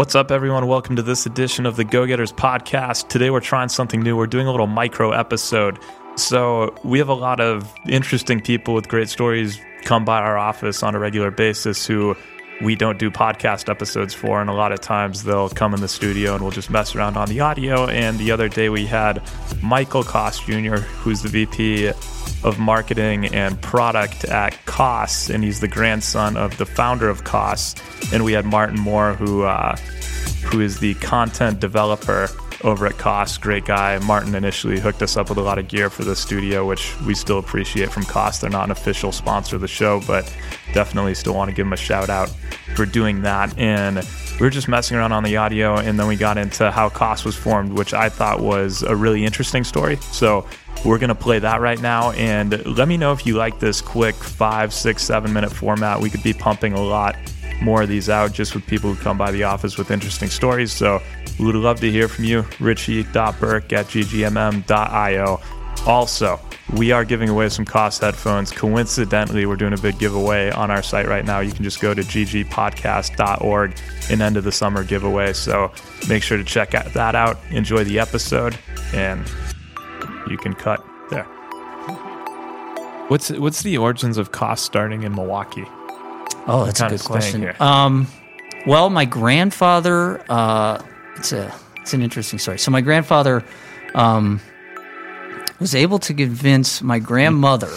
What's up, everyone? Welcome to this edition of the Go Getters podcast. Today, we're trying something new. We're doing a little micro episode. So, we have a lot of interesting people with great stories come by our office on a regular basis who we don't do podcast episodes for. And a lot of times they'll come in the studio and we'll just mess around on the audio. And the other day we had Michael Koss Jr., who's the VP of marketing and product at Koss, and he's the grandson of the founder of Koss. And we had Martin Moore, who uh, who is the content developer over at Koss. Great guy. Martin initially hooked us up with a lot of gear for the studio, which we still appreciate from Koss. They're not an official sponsor of the show, but definitely still want to give them a shout out for doing that. And we were just messing around on the audio, and then we got into how Koss was formed, which I thought was a really interesting story. So we're going to play that right now. And let me know if you like this quick five, six, seven minute format. We could be pumping a lot more of these out just with people who come by the office with interesting stories. So we would love to hear from you. Richie.burke at ggmm.io. Also, we are giving away some Koss headphones. Coincidentally, we're doing a big giveaway on our site right now. You can just go to ggpodcast.org and end of the summer giveaway. So make sure to check that out. Enjoy the episode, and you can cut there. What's what's the origins of Koss starting in Milwaukee? Oh, that's a good question. Um, well, my grandfather, uh, it's a it's an interesting story. So my grandfather um, was able to convince my grandmother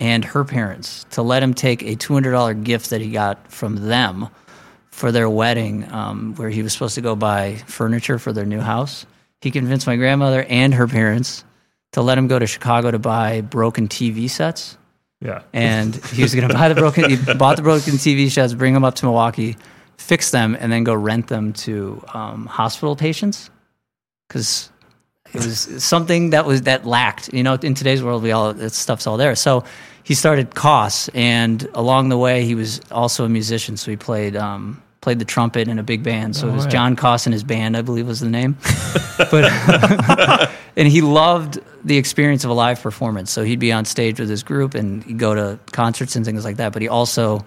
and her parents to let him take a two hundred dollar gift that he got from them for their wedding, um, where he was supposed to go buy furniture for their new house. He convinced my grandmother and her parents to let him go to Chicago to buy broken TV sets Yeah. and he was going to buy the broken. He bought the broken TV sets, bring them up to Milwaukee, fix them, and then go rent them to um, hospital patients because it was something that was that lacked. You know, in today's world, we all that stuff's all there. So he started Koss, and along the way, he was also a musician. So he played. Um, Played the trumpet in a big band, so it was right. John Koss and his band, I believe was the name. but and he loved the experience of a live performance. So he'd be on stage with his group and he'd go to concerts and things like that. But he also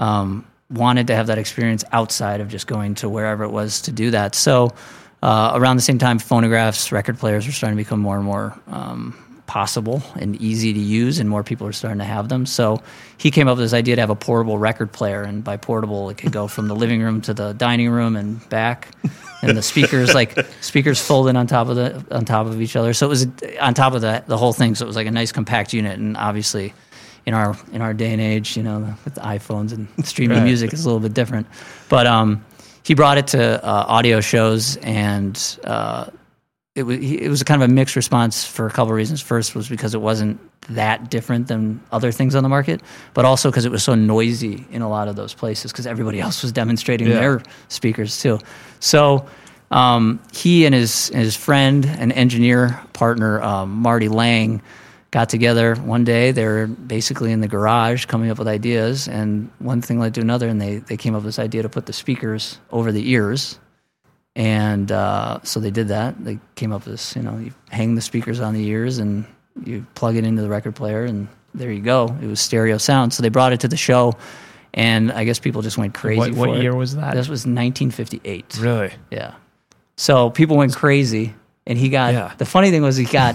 um, wanted to have that experience outside of just going to wherever it was to do that. So uh, around the same time, phonographs, record players were starting to become more and more um, possible and easy to use, and more people are starting to have them. So he came up with this idea to have a portable record player, and by portable, it could go from the living room to the dining room and back, and the speakers like speakers folded on top of the on top of each other. So it was on top of the the whole thing. So it was like a nice compact unit, and obviously. In our in our day and age, you know, with the iPhones and streaming Right. music is a little bit different, but um, he brought it to uh, audio shows and uh, it was it was kind of a mixed response for a couple of reasons. First was because it wasn't that different than other things on the market, but also because it was so noisy in a lot of those places because everybody else was demonstrating Yeah. their speakers too. So um, he and his his friend and engineer partner um, Marty Lange got together one day. They were basically in the garage coming up with ideas, and one thing led to another, and they they came up with this idea to put the speakers over the ears. And uh, so they did that. They came up with this, you know, you hang the speakers on the ears and you plug it into the record player, and there you go. It was stereo sound. So they brought it to the show, and I guess people just went crazy. What, what for it. year was that? This was 1958. really? Yeah. So people went crazy, and he got. Yeah. The funny thing was he got.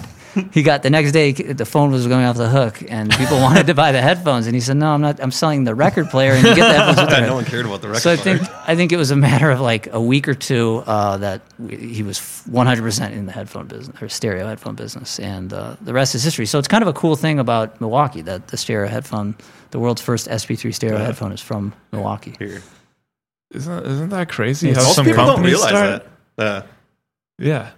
He got the next day. The phone was going off the hook, and people wanted to buy the headphones. And he said, "No, I'm not. I'm selling the record player, and you get the headphones with the Yeah, no one cared about the record So I player. think I think it was a matter of like a week or two uh, that we, he was 100% in the headphone business or stereo headphone business, and uh, the rest is history. So it's kind of a cool thing about Milwaukee that the stereo headphone, the world's first SP3 stereo headphone, is from Milwaukee. Here. Isn't, isn't that crazy? It's- how some people don't realize start? that. Uh, Yeah.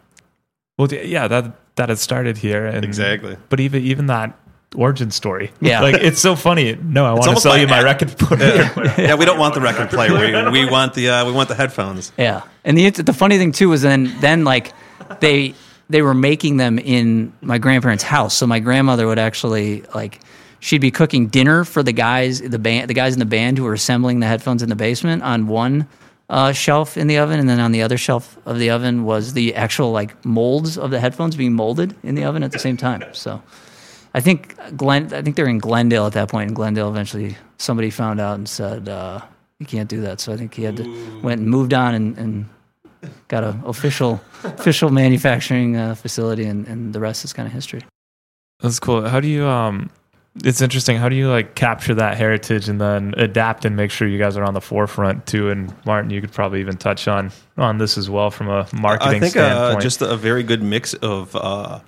Well, yeah, that that it started here, and Exactly. But even even that origin story, Yeah. like it's so funny. No, I want to almost sell like you my that. record player. yeah, we don't want the record player. We, we want the uh, we want the headphones. Yeah, and the the funny thing too was then then like they they were making them in my grandparents' house. So my grandmother would actually like she'd be cooking dinner for the guys the band the guys in the band who were assembling the headphones in the basement on one uh, shelf in the oven, and then on the other shelf of the oven was the actual like molds of the headphones being molded in the oven at the same time. So. I think Glen. I think they're in Glendale at that point. In Glendale, eventually, somebody found out and said, uh, you can't do that. So I think he had to went and moved on and, and got an official official manufacturing uh, facility, and, and the rest is kind of history. That's cool. How do you um it's interesting. How do you like capture that heritage and then adapt and make sure you guys are on the forefront too? And Martin, you could probably even touch on on this as well from a marketing I think standpoint. uh, just a very good mix of uh,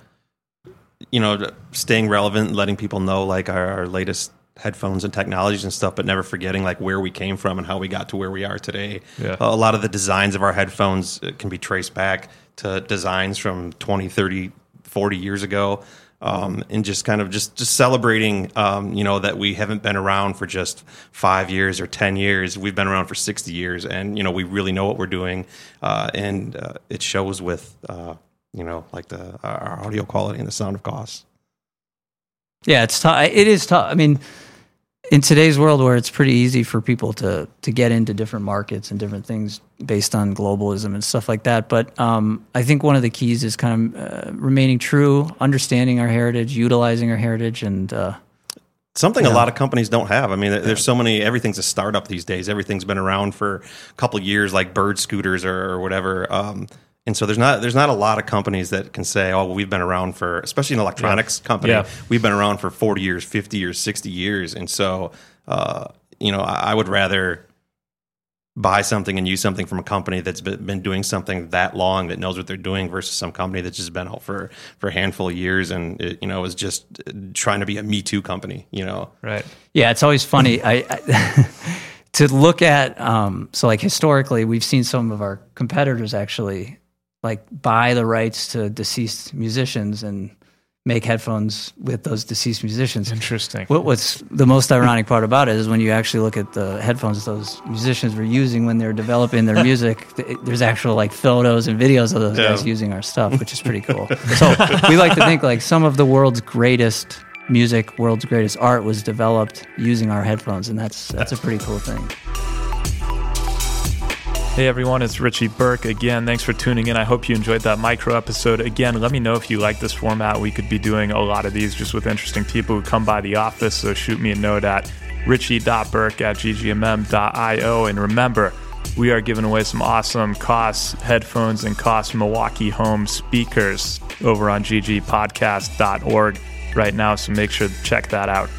you know staying relevant, letting people know like our, our latest headphones and technologies and stuff, but never forgetting like where we came from and how we got to where we are today. Yeah. a lot of the designs of our headphones uh, can be traced back to designs from 20, 30, 40 years ago. Um, and just kind of just just celebrating, um, you know, that we haven't been around for just five years or ten years. We've been around for sixty years, and you know, we really know what we're doing, uh, and uh, it shows with, uh, you know, like the our audio quality and the sound of costs. Yeah, it's tough. It is tough. I mean, in today's world where it's pretty easy for people to to get into different markets and different things based on globalism and stuff like that. But um, I think one of the keys is kind of uh, remaining true, understanding our heritage, utilizing our heritage, and uh, Something a lot of companies don't have. I mean, there- there's so many. Everything's a startup these days. Everything's been around for a couple years, like bird scooters or, or whatever. Um, and so there's not there's not a lot of companies that can say, "Oh, well, we've been around for," especially an electronics company. Yeah. We've been around for 40 years, 50 years, 60 years. And so, uh, you know, I, I would rather buy something and use something from a company that's been, been doing something that long that knows what they're doing versus some company that's just been out for for a handful of years and it, you know is just trying to be a me too company. You know. right. Yeah, it's always funny. I, I to look at um, so like historically, we've seen some of our competitors actually like buy the rights to deceased musicians and make headphones with those deceased musicians. Interesting. What, what's the most ironic part about it is when you actually look at the headphones those musicians were using when they were developing their music. there's actual like photos and videos of those Yeah. guys using our stuff, which is pretty cool. so we like to think like some of the world's greatest music, world's greatest art was developed using our headphones, and that's that's a pretty cool thing. Hey everyone, it's Richie Burke again. Thanks for tuning in. I hope you enjoyed that micro episode. Again, let me know if you like this format. We could be doing a lot of these just with interesting people who come by the office. So shoot me a note at richie.burke at ggmm.io. And remember, we are giving away some awesome Koss headphones and Koss Milwaukee home speakers over on ggpodcast.org right now. So make sure to check that out.